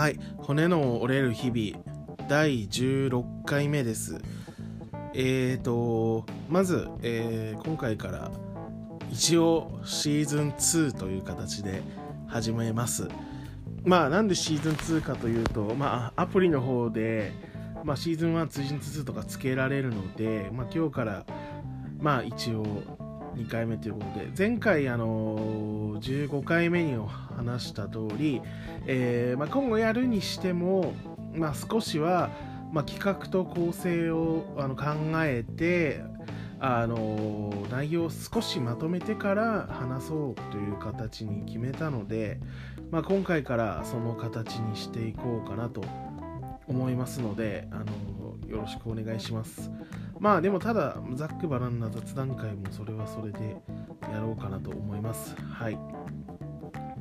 はい。骨の折れる日々第16回目です。えーとまず、えー今回から一応シーズン2という形で始めます。まあなんでシーズン2かというとまあアプリの方で、まあ、シーズン1シーズン2とかつけられるので、まあ、今日からまあ一応2回目ということで前回あの15回目に話した通り、えーまあ、今後やるにしても、まあ、少しは、まあ、企画と構成をあの考えてあの内容を少しまとめてから話そうという形に決めたので、まあ、今回からその形にしていこうかなと思いますのであのよろしくお願いします。まあでもただざっくばらんな雑談会もそれはそれでやろうかなと思います。はい。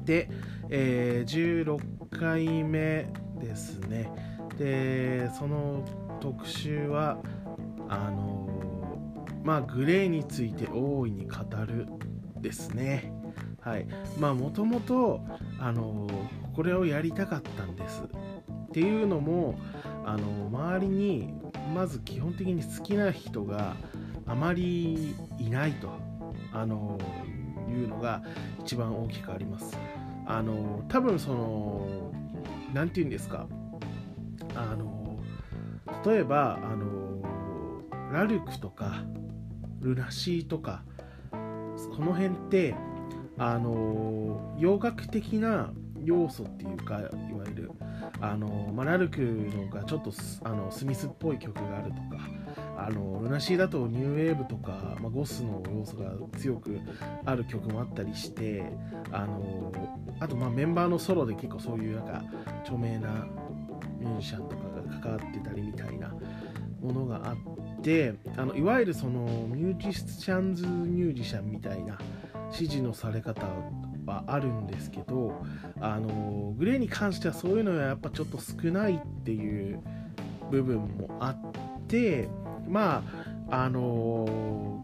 で、えー16回目ですね。でその特集はあのまあグレーについて大いに語るですね。はい。まあもともとあのこれをやりたかったんです。っていうのもあの周りにまず基本的に好きな人があまりいないとあのいうのが一番大きくあります。あの多分その何て言うんですか。あの例えばあのラルクとかルナシーとかその辺ってあの洋楽的な要素っていうかいわゆるあの、まあ、ラルクのがちょっとスあのスミスっぽい曲があるとかあのルナシーだとニューウェーブとか、まあ、ゴスの要素が強くある曲もあったりしてあのあとまあメンバーのソロで結構そういうなんか著名なミュージシャンとかが関わってたりみたいなものがあってあのいわゆるそのミュージシャンズミュージシャンみたいな指示のされ方はあるんですけどあのグレーに関してはそういうのはやっぱちょっと少ないっていう部分もあってまああの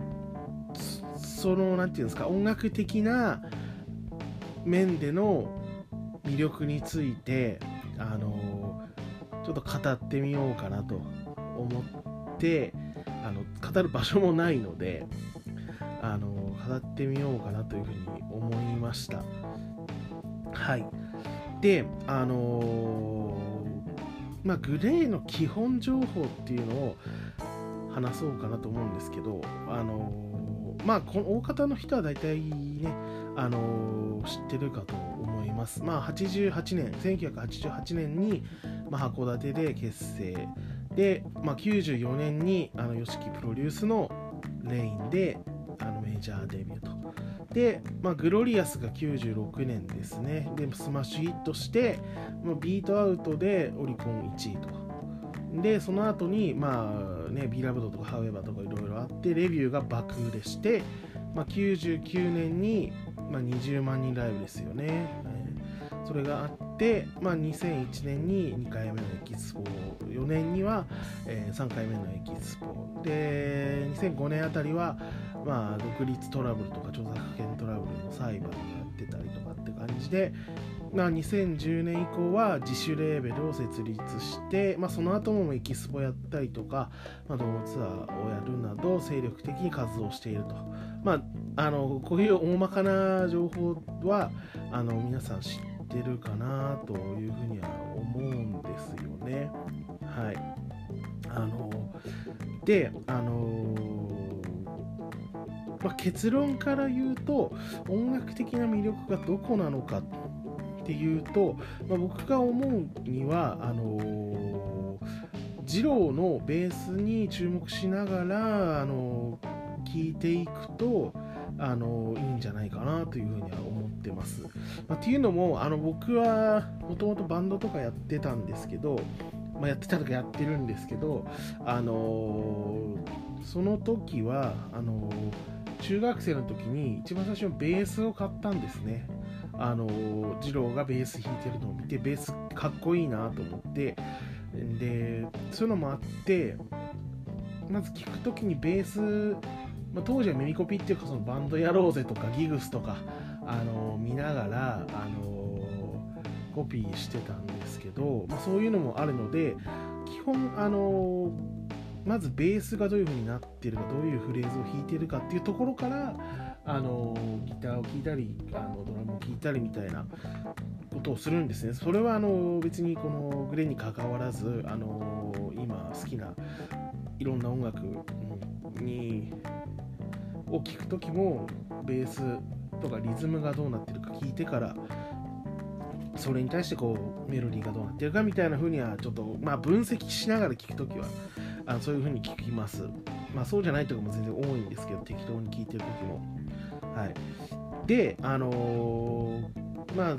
その何て言うんですか音楽的な面での魅力についてあのちょっと語ってみようかなと思ってあの語る場所もないのであの語ってみようかなというふうに思いました。はい。であのーまあ GLAYの基本情報っていうのを話そうかなと思うんですけどあのーまあこの大方の人は大体ねあのー知ってるかと思います。まあ88年1988年に、まあ、函館で結成。で、まあ、94年にあの YOSHIKI プロデュースの RAIN であのメジャーデビューと。で、まあ、 GLORIOUS が96年ですね。で、スマッシュヒットして、まあ、 BEAT out でオリコン1位と。で、その後に、まあね、 BELOVED とか HOWEVER とかいろいろあって、 REVIEW が爆売れして、まあ、99年に、まあ、20万人ライブですよね。それがあって、まあ、2001年に2回目の EXPO、4年には、え3回目の EXPO、で、2005年あたりは、まあ、独立トラブルとか著作権トラブルの裁判をやってたりとかって感じで、まあ、2010年以降は自主レーベルを設立して、まあ、その後もエキスポやったりとか、まあ、ドームツアーをやるなど精力的に活動していると、まあ、あのこういう大まかな情報はあの皆さん知ってるかなというふうには思うんですよね。はい、あのであのまあ、結論から言うと音楽的な魅力がどこなのかっていうと、まあ、僕が思うにはあの二郎のベースに注目しながらあの聴いていくとあのいいんじゃないかなというふうには思ってます。まあ、っていうのもあの僕はもともとバンドとかやってたんですけど、まあ、やってたとかやってるんですけど、あのその時はあの中学生の時に一番最初にベースを買ったんですね。あの二郎がベース弾いてるのを見てベースかっこいいなと思ってでそういうのもあってまず聴く時にベース、まあ、当時は耳コピっていうかそのバンドやろうぜとかギグスとかあの見ながらあのコピーしてたんですけど、まあ、そういうのもあるので基本あのまずベースがどういう風になってるかどういうフレーズを弾いてるかっていうところからあのギターを聴いたりあのドラムを聴いたりみたいなことをするんですね。それはあの別にこのグレーに関わらずあの今好きないろんな音楽にを聴く時もベースとかリズムがどうなってるか聞いてからそれに対してこうメロディーがどうなってるかみたいな風にはちょっとまあ分析しながら聞くときはあそういう風に聞きます。まあそうじゃないとこも全然多いんですけど適当に聞いてる時も。はい。であのー、まあ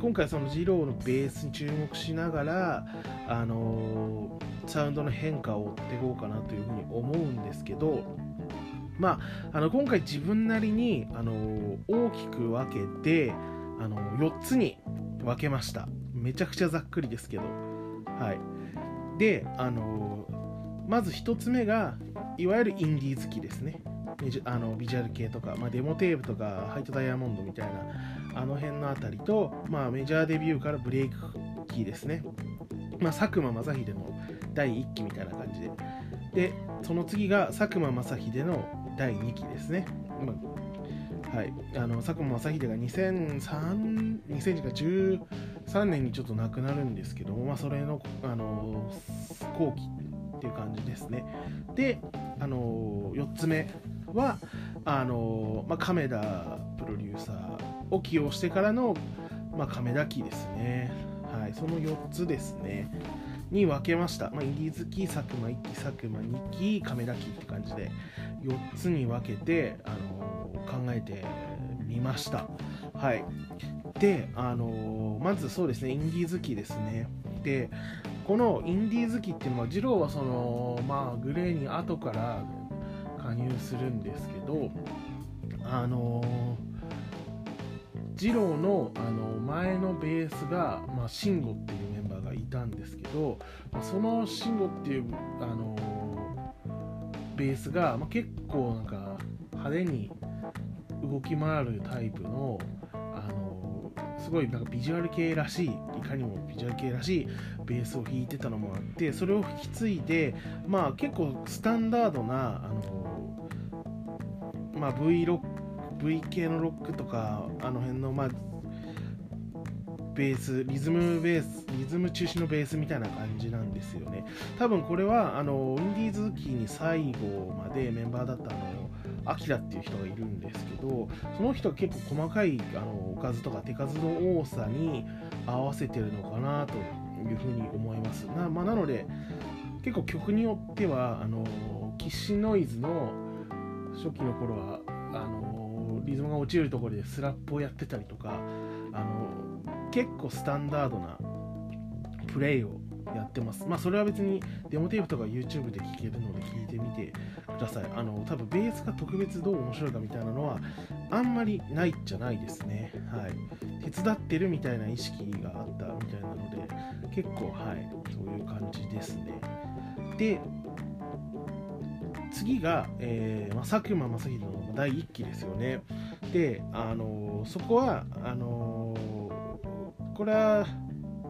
今回そのジローのベースに注目しながらあの、サウンドの変化を追っていこうかなというふうに思うんですけどまあ、あの今回自分なりにあの大きく分けてあの4つに分けました。めちゃくちゃざっくりですけど。はい。であのまず1つ目がいわゆるインディー好きですね。あのビジュアル系とか、まあ、デモテープとかハイトダイヤモンドみたいなあの辺のあたりと、まあ、メジャーデビューからブレイクキーですね、まあ、佐久間正秀の第1期みたいな感じででその次が佐久間正秀の第2期ですね、まあはい、あの佐久間正秀が2003 2013年にちょっと亡くなるんですけども、まあ、それのあの後期っていう感じですね。で、あの4つ目はあの、まあ、亀田プロデューサーを起用してからの、まあ、亀田期ですね。はい、その4つですね。に分けました。まあ、インディーズ期、佐久間1期、佐久間2期、亀田期って感じで4つに分けて、あの考えてみました。はい。で、あのまずそうですね、インディーズ期ですね。で、このインディーズ期っていうのは、ジローはその、まあ、グレーに後から加入するんですけど、あのジローのあの前のベースが、まあ、シンゴっていうメンバーがいたんですけど、まあそのシンゴっていう、あのベースが、まあ、結構なんか派手に動き回るタイプの、あのすごいなんかビジュアル系らしいいかにもビジュアル系らしいベースを弾いてたのもあってそれを引き継いでまあ結構スタンダードな、あのまあ、V ロック V 系のロックとかあの辺のまあベースリズムベースリズム中心のベースみたいな感じなんですよね。多分これはあのインディーズ期に最後までメンバーだったあのアキラっていう人がいるんですけどその人は結構細かいあのおかずとか手数の多さに合わせてるのかなというふうに思います。な,、まあ、なので結構曲によってはあのキッシンノイズの初期の頃はあのリズムが落ちるところでスラップをやってたりとかあの結構スタンダードなプレイをやってます。まあそれは別にデモテープとか YouTube で聴けるので聞いてみてください。あの多分ベースが特別どう面白いかみたいなのはあんまりないじゃないですね。はい。手伝ってるみたいな意識があったみたいなので結構はいそういう感じですね。で次が、えーまあ、佐久間正秀の第1期ですよね。で、あのー、そこはあのー、これは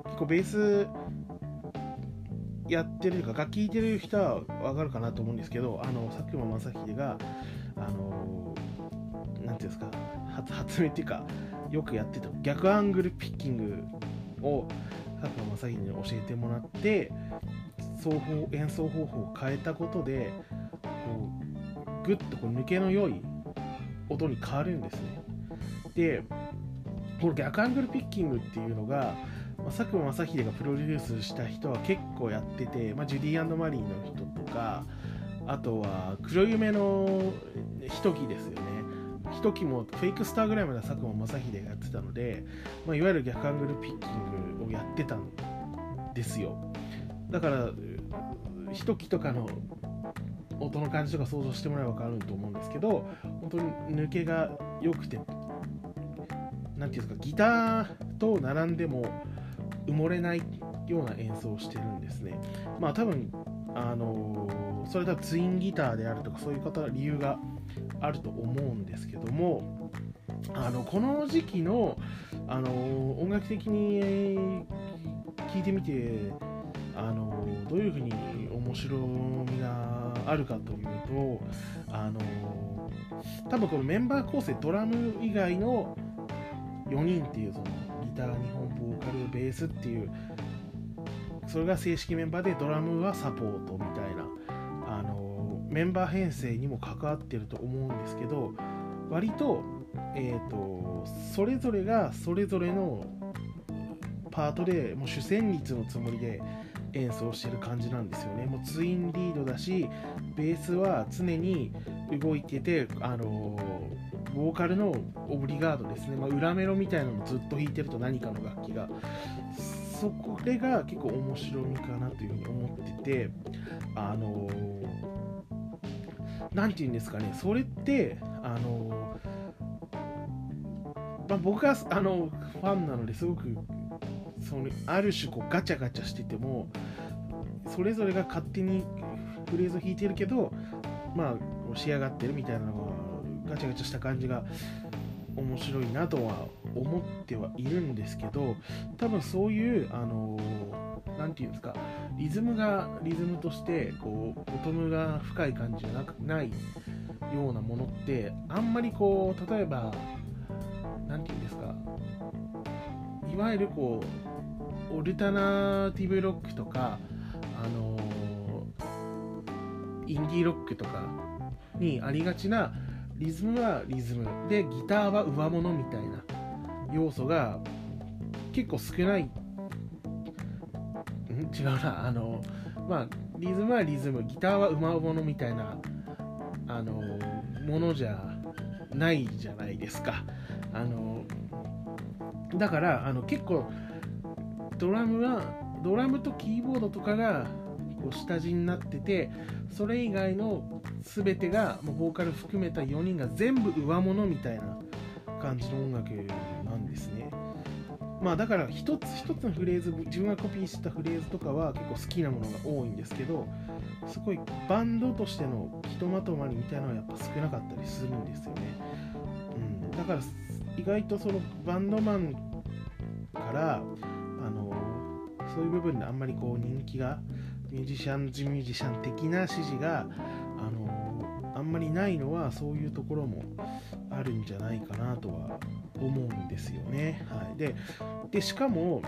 結構ベースやってるというか楽器弾いてる人は分かるかなと思うんですけどあの佐久間正秀があの何ていうんですか発明っていうかよくやってた逆アングルピッキングを佐久間正秀に教えてもらって奏法演奏方法を変えたことでこうグッとこう抜けの良い音に変わるんですね。でこの逆アングルピッキングっていうのがまあ、佐久間正秀がプロデュースした人は結構やってて、まあ、ジュディマリーの人とかあとは黒夢の一木ですよね。一木もフェイクスターぐらいまで佐久間正秀がやってたので、まあ、いわゆる逆アングルピッキングをやってたんですよ。だから一木とかの音の感じとか想像してもらえば分かると思うんですけど本当に抜けが良くて何ていうんですかギターと並んでも埋もれないような演奏をしてるんですね。まあ多分、あのー、それ多分ツインギターであるとかそういう方理由があると思うんですけども、あのこの時期の、あの音楽的に聞いてみてあのどういうふうに面白みがあるかというとあの多分このメンバー構成ドラム以外の4人っていうそのギター2本ボーカルベースっていうそれが正式メンバーでドラムはサポートみたいなあのメンバー編成にも関わってると思うんですけど割と,、えーと、それぞれがそれぞれのパートでもう主旋律のつもりで演奏してる感じなんですよね。もうツインリードだし、ベースは常に動いてて、あのボーカルのオブリガードですね、まあ、裏メロみたいなのずっと弾いてると何かの楽器が、そこれが結構面白みかなというふうに思ってて、あの何て言うんですかね、それって、あのまあ、僕があのファンなのですごくそのある種こうガチャガチャしててもそれぞれが勝手にフレーズを弾いてるけどまあ仕上がってるみたいなのがガチャガチャした感じが面白いなとは思ってはいるんですけど多分そういうあの何て言うんですかリズムがリズムとしてこうボトムが深い感じがなないようなものってあんまりこう例えば何て言うんですかいわゆるこうオルタナティブロックとかあのインディーロックとかにありがちなリズムはリズム。でギターは上物みたいな要素が結構少ない。ん？違うな。あのまあリズムはリズム。ギターは馬物みたいなあのものじゃないじゃないですか。あのだからあの結構ドラムはドラムとキーボードとかがこう下地になっててそれ以外の全てがもうボーカル含めた4人が全部上物みたいな感じの音楽なんですね。まあだから一つ一つのフレーズ自分がコピーしたフレーズとかは結構好きなものが多いんですけどすごいバンドとしてのひとまとまりみたいなのはやっぱ少なかったりするんですよね、うん、だから意外とそのバンドマンからそういう部分であんまりこう人気がミュージシャンズミュージシャン的な支持があのあんまりないのはそういうところもあるんじゃないかなとは思うんですよね。はい、ででしかも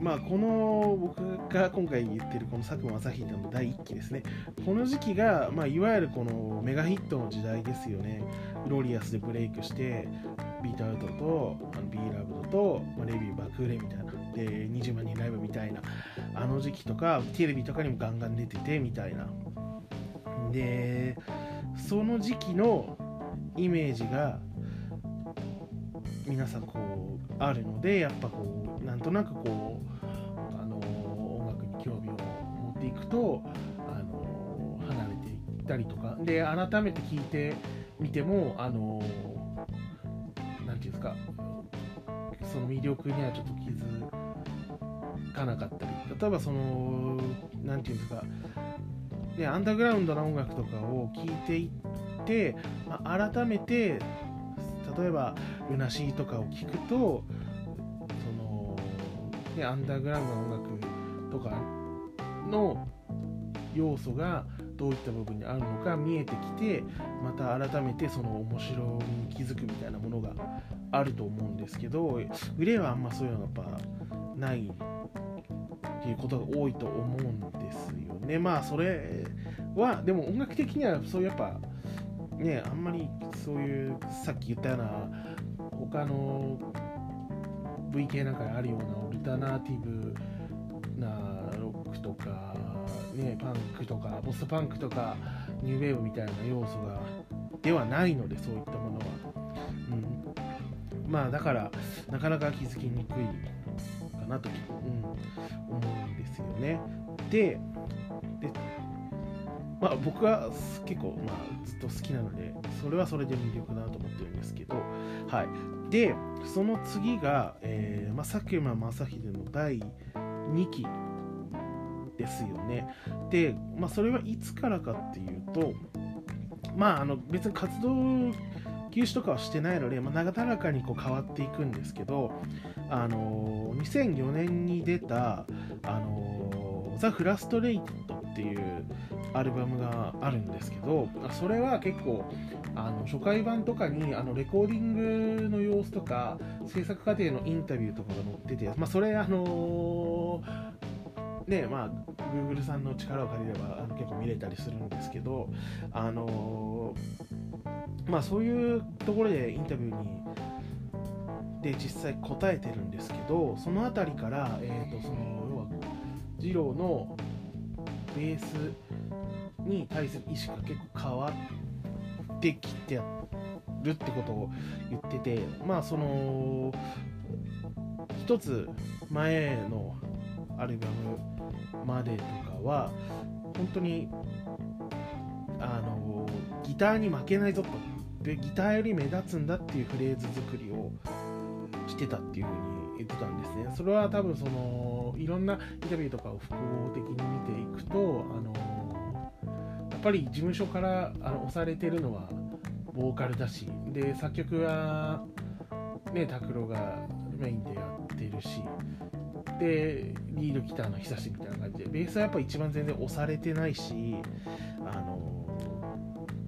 まあ、この僕が今回言ってるこの佐久間正英の第1期ですね、この時期が、まあ、いわゆるこのメガヒットの時代ですよね、 GLORIOUS でブレイクして、 BEAT out と、あの B ラブドと、まあ、 REVIEW 爆売れみたいな、で、20万人ライブみたいな、あの時期とか、テレビとかにもガンガン出ててみたいな。で、その時期のイメージが、皆さんこうあるのでやっぱこうなんとなくこうあの音楽に興味を持っていくとあの離れていったりとかで改めて聞いてみてもあのなんていうんですかその魅力にはちょっと気づかなかったり。例えばそのなんていうんですか。ね、アンダーグラウンドな音楽とかを聴いていって、まあ、改めて例えばルナシーとかを聞くとその、ね、アンダーグラウンドの音楽とかの要素がどういった部分にあるのか見えてきてまた改めてその面白みに気づくみたいなものがあると思うんですけどグレーはあんまそういうのやっぱないっていうことが多いと思うんですよね。まあそれはでも音楽的にはそういうやっぱねあんまりそういうさっき言ったような他の V 系なんかにあるようなオルタナティブなロックとか、ね、パンクとかポストパンクとかニューウェーブみたいな要素がではないのでそういったものは、うん、まあだからなかなか気づきにくいかなと、うん、思うんですよね。ででまあ僕は結構、まあ、ずっと好きなのでそれはそれで魅力だと思ってるんですけどはい。でその次が、えーまあ、佐久間正秀の第2期ですよね。で、まあ、それはいつからかっていうとまああの別に活動休止とかはしてないので、まあ、長らかにこう変わっていくんですけど、あのー、2004年に出た、あのー、ザ・フラストレイトっていうアルバムがあるんですけど、それは結構、あの初回版とかにあのレコーディングの様子とか制作過程のインタビューとかが載ってて、まあ、それあのー、ねまあ Google さんの力を借りればあの結構見れたりするんですけどあの、まあそういうところでインタビューにで実際答えてるんですけどその辺りから、えーと、その要は二郎のベースに対する意識が結構変わってきてるってことを言っててまあその一つ前のアルバムまでとかは本当にあのギターに負けないぞと。でギターより目立つんだっていうフレーズ作りをしてたっていうふうに言ってたんですね。それは多分そのいろんなインタビューとかを複合的に見ていくとあのやっぱり事務所からあの押されてるのはボーカルだし。で作曲はね拓郎がメインでやってるし。でリードギターの久しみたいな感じでベースはやっぱ一番全然押されてないしあの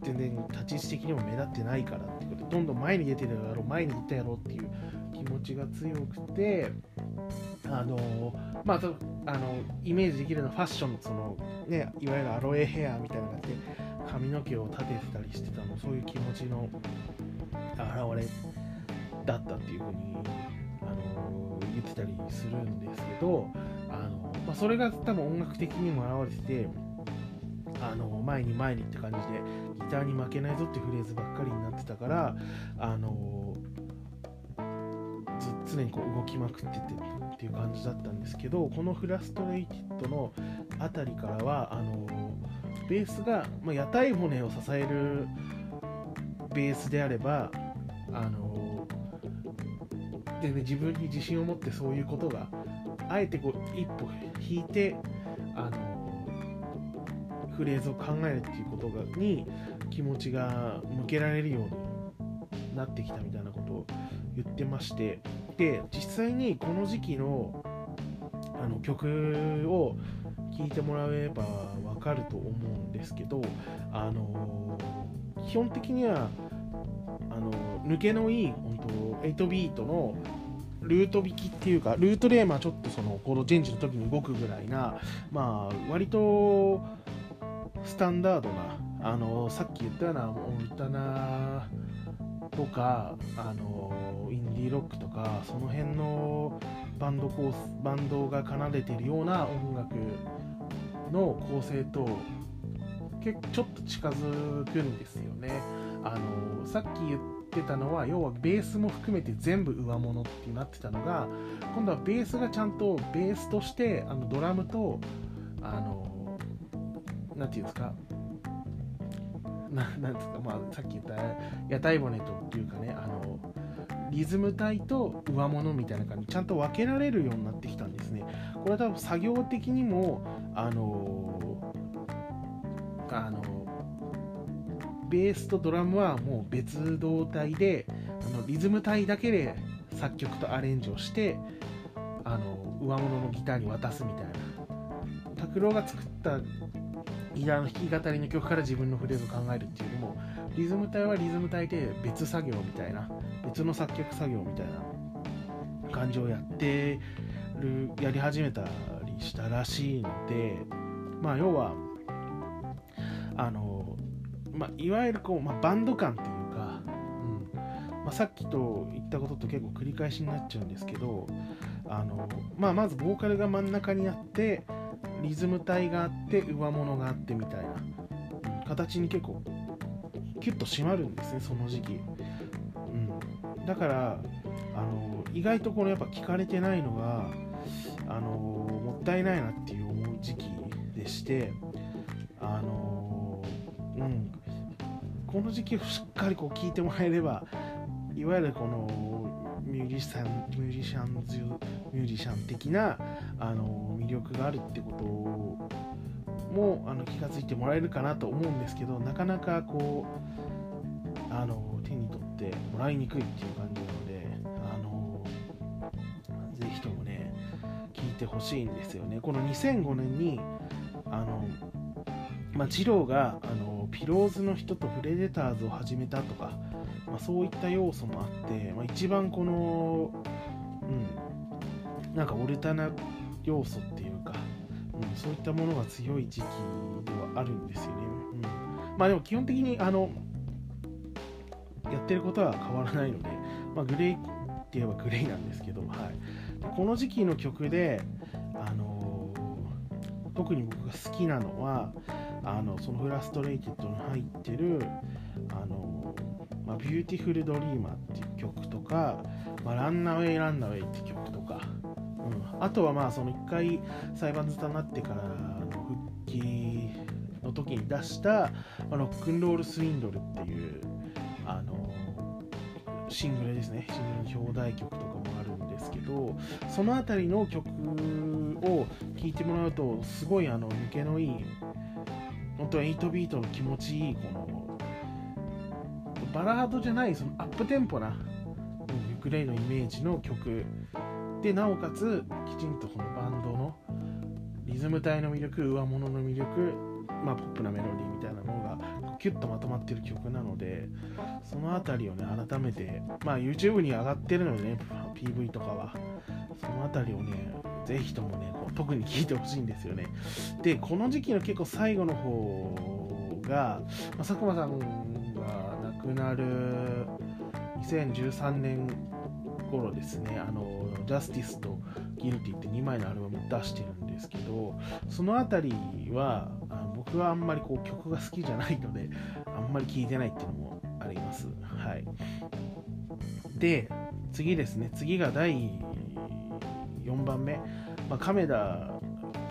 全然立ち位置的にも目立ってないからってことでどんどん前に出てるやろ前に行ったやろっていう気持ちが強くてあのまああのイメージできるのはファッションのそのねいわゆるアロエヘアみたいな感じで髪の毛を立ててたりしてたのそういう気持ちの表れだったっていうふうに言ってたりするんですけどあの、まあ、それが多分音楽的にも表れててあの前に前にって感じでギターに負けないぞってフレーズばっかりになってたからあの常にこう動きまくっててっていう感じだったんですけどこのフラストレイティッドの辺りからはあのベースが、まあ、屋台骨を支えるベースであればあので、ね、自分に自信を持ってそういうことがあえてこう一歩引いてあのフレーズを考えるっていうことがに気持ちが向けられるようになってきたみたいなことを言ってましてで実際にこの時期のあの曲を聴いてもらえば分かると思うんですけどあの基本的にはあの抜けのいい8ビートのルート引きっていうかルートでまあちょっとそのコードチェンジの時に動くぐらいなまあ割とスタンダードなあのさっき言ったようなモルタナとかあのインディーロックとかその辺のバンドコースバンドが奏でてるような音楽の構成と結ちょっと近づくんですよね。あのさっき言ってたのは要はベースも含めて全部上物ってなってたのが今度はベースがちゃんとベースとしてあのドラムとあの何て言うんですかななんですか、まあ、さっき言った屋台骨とっていうかねあのリズム体と上物みたいな感じちゃんと分けられるようになってきたんですね。これは多分作業的にもあのベースとドラムはもう別動体であのリズム体だけで作曲とアレンジをしてあの上物のギターに渡すみたいな。拓郎が作ったギターの弾き語りの曲から自分のフレーズを考えるっていうよりもリズム体はリズム体で別作業みたいな別の作曲作業みたいな。感じをやってるやり始めたりしたらしいのでまあ要はあの、まあ、いわゆるこう、まあ、バンド感っていうか、うん。まあ、さっきと言ったことと結構繰り返しになっちゃうんですけどあの、まあ、まずボーカルが真ん中にあってリズム体があって上物があってみたいな、形に結構キュッと締まるんですねその時期、うん、だからあの意外とこのやっぱ聞かれてないのがあのもったいないなっていう思う時期でしてあのうん。この時期をしっかりこう聞いてもらえればいわゆるこのミュージシャンミュージシャンズミュージシャン的なあの魅力があるってこともあの気が付いてもらえるかなと思うんですけどなかなかこうあの手に取ってもらいにくいっていう感じなのであのぜひともね聞いてほしいんですよね。この2005年にあのまあ、二郎があのピローズの人とプレデターズを始めたとか、まあ、そういった要素もあって、まあ、一番この、うん、なんかオルタナ要素っていうか、うん、そういったものが強い時期ではあるんですよね。うん、まあでも基本的にあのやってることは変わらないので、まあ、 GLAYって言えば GLAYなんですけど、はい、この時期の曲で、あのー、特に僕が好きなのはあのその FRUSTRATED に入ってる「あの、まあ、 Beautiful Dreamer」っていう曲とか「まあ、 Runaway Runaway」っていう曲とか、うん、あとはまあその1回裁判沙汰になってからの復帰の時に出した「ロックンロール・スウィンドル」っていうあのシングルですね。シングルの表題曲とかもあるんですけどその辺りの曲を聴いてもらうとすごいあの抜けのいい本当8ビートの気持ちいいこのバラードじゃないそのアップテンポなユクレイのイメージの曲。でなおかつきちんとそのバンドのリズム体の魅力上物の魅力まあポップなメロディーみたいなものがキュッとまとまってる曲なのでその辺りをね改めてまあ YouTube に上がってるのよね。PV とかは。その辺りをねぜひともねこう特に聴いてほしいんですよね。でこの時期の結構最後の方が、まあ、佐久間さんが亡くなる2013年頃ですね。あのジャスティスとギルティって2枚のアルバム出してるんですけどその辺りは僕はあんまりこう曲が好きじゃないのであんまり聴いてないっていうのもあります。はい。で次ですね。次が第4番目、まあ、亀田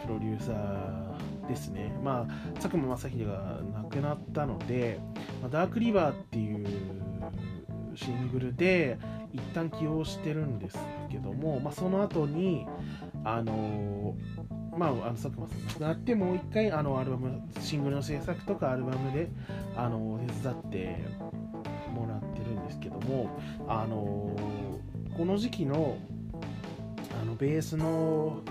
プロデューサーですね。まあ佐久間正秀が亡くなったので、まあ、ダークリバーっていうシングルで一旦起用してるんですけども、まあ、その後にあのまあ、あの佐久間さん亡くなってもう一回あのアルバムシングルの制作とかアルバムであの手伝ってもらってるんですけどもあのこの時期のベースの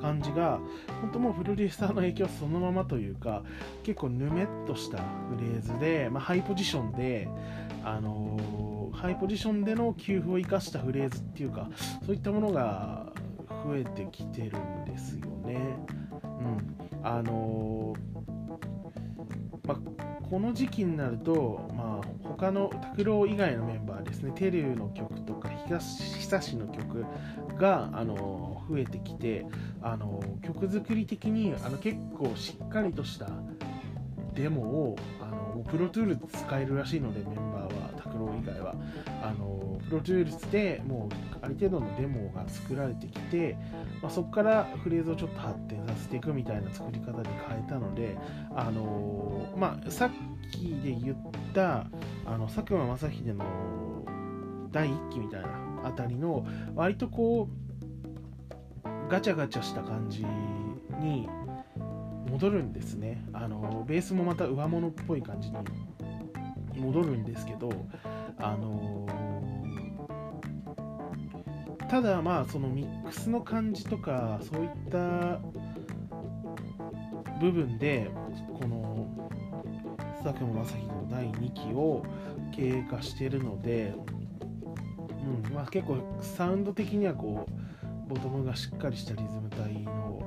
感じが本当もうフルリスターの影響そのままというか結構ぬめっとしたフレーズで、まあ、ハイポジションであのハイポジションでの給付を生かしたフレーズっていうかそういったものが増えてきてるんですよね。うん、あのーこの時期になると、まあ、他の拓郎以外のメンバーですねテルの曲とか久しの曲が、あの増えてきて、あの曲作り的にあの結構しっかりとしたデモをあのプロトゥール使えるらしいのでメンバーは拓郎以外は。あのプロトゥールでもうある程度のデモが作られてきて、まあ、そこからフレーズをちょっと発展させていくみたいな作り方で変えたのであの、まあ、さっきで言ったあの佐久間正秀の第1期みたいなあたりの割とこうガチャガチャした感じに戻るんですね。あのベースもまた上物っぽい感じに戻るんですけどあのただまあそのミックスの感じとかそういった部分でこの佐久間正秀の第2期を経過してるので、うんまあ、結構サウンド的にはこうボトムがしっかりしたリズム体の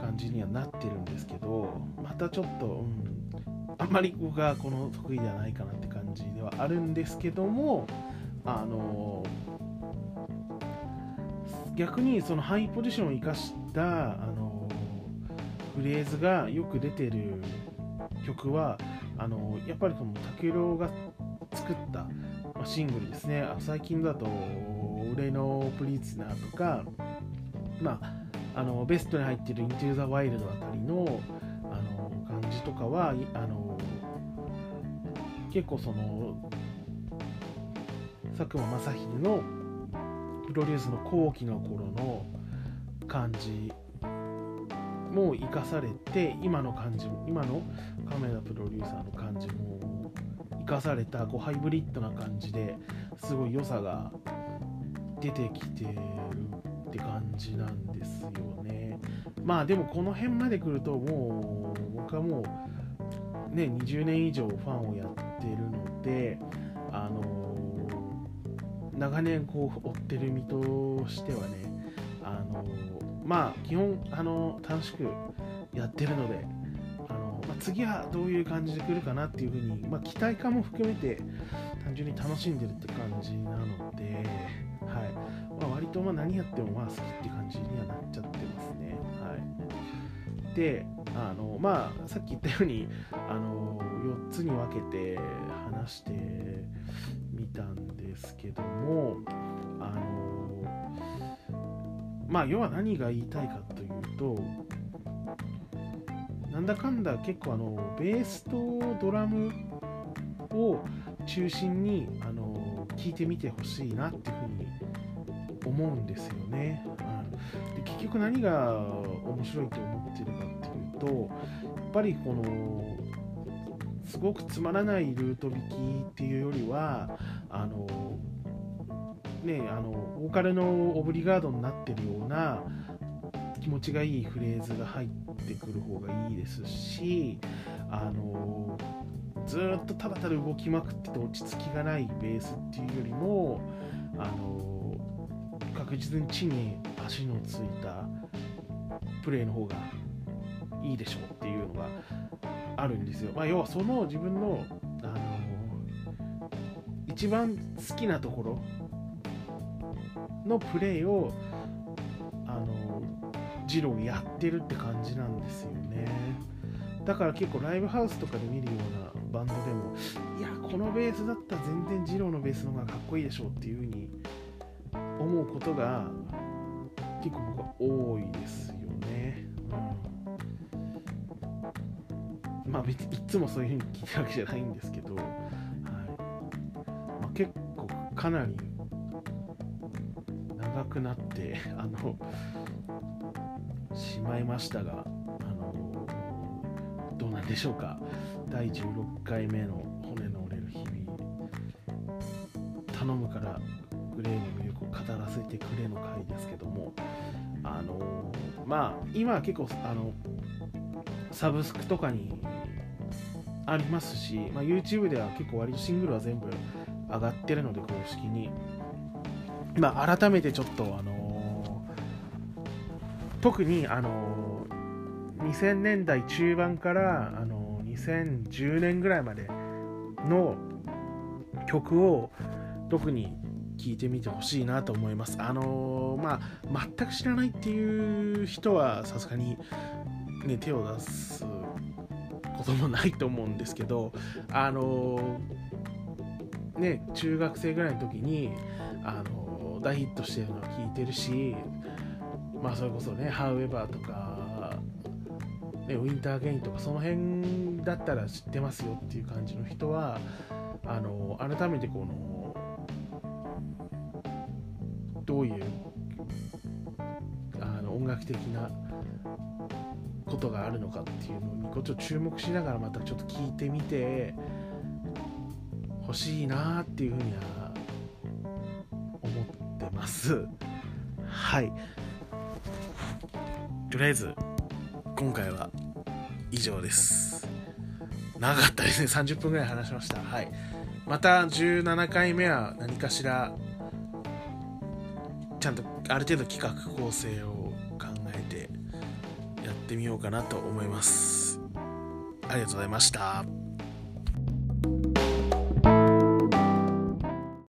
感じにはなってるんですけどまたちょっと、うん、あんまり僕がこの得意ではないかなって感じではあるんですけどもあの逆にそのハイポジションを生かしたあのフレーズがよく出てる曲はあのやっぱりこの武郎が作った、まあ、シングルですね。最近だと「俺のプリツナー」とかまああのベストに入ってる「Into the Wild」あたりのあの感じとかはあの結構その佐久間正秀のプロデュースの後期の頃の感じも生かされて今の感じ今のカメラプロデューサーの感じも生かされたこうハイブリッドな感じですごい良さが出てきてるって感じなんですよね。まあでもこの辺まで来るともう僕はもうね20年以上ファンをやってるので長年こう追ってる身としてはねあのまあ基本あの楽しくやってるのであの、まあ、次はどういう感じで来るかなっていうふうに、まあ、期待感も含めて単純に楽しんでるって感じなので、はいまあ、割とまあ何やってもまあ好きって感じにはなっちゃってますね。はい、であのまあさっき言ったようにあの4つに分けて話してたんですけどもあのまあ要は何が言いたいかというとなんだかんだ結構あのベースとドラムを中心にあの聞いてみてほしいなっていうふうに思うんですよね。で結局何が面白いと思ってるかっていうとやっぱりこのすごくつまらないルート弾きっていうよりはあのねあのボーカルのオブリガードになってるような気持ちがいいフレーズが入ってくる方がいいですしあのずっとただただ動きまくってて落ち着きがないベースっていうよりもあの確実に地に足のついたプレーの方がいいでしょうっていうのがあるんですよ。まあ、要はその自分の、一番好きなところのプレーを、あのジローやってるって感じなんですよね。だから結構ライブハウスとかで見るようなバンドでも、いや、このベースだったら全然ジローのベースの方がかっこいいでしょうっていう風に思うことが結構僕は多いですよね。うん、まあ別にいつもそういう風に聞いてるわけじゃないんですけど、かなり長くなって あのしまいましたが、あのどうなんでしょうか。第16回目の骨の折れる日々頼むからグレーの魅力を語らせてくれの回ですけどもあのまあ今は結構あのサブスクとかにありますし、まあ、YouTube では結構割とシングルは全部上がってるので公式にまあ改めてちょっとあの特にあの2000年代中盤からあの2010年ぐらいまでの曲を特に聴いてみてほしいなと思います。あのー、まあ、全く知らないっていう人はさすがに、ね、手を出すこともないと思うんですけど、あのー、ね、中学生ぐらいの時に、あの、大ヒットしてるのは聞いてるし、まあ、それこそね、However とか、ね、ウィンターゲインとかその辺だったら知ってますよっていう感じの人はあの改めてこのどういうあの音楽的なことがあるのかっていうのにこっちを注目しながらまたちょっと聞いてみてほしいなっていうふうには思ってます。はい。とりあえず今回は以上です。長かったですね。30分ぐらい話しました。はい。また17回目は何かしらちゃんとある程度企画構成を考えてやってみようかなと思います。ありがとうございました。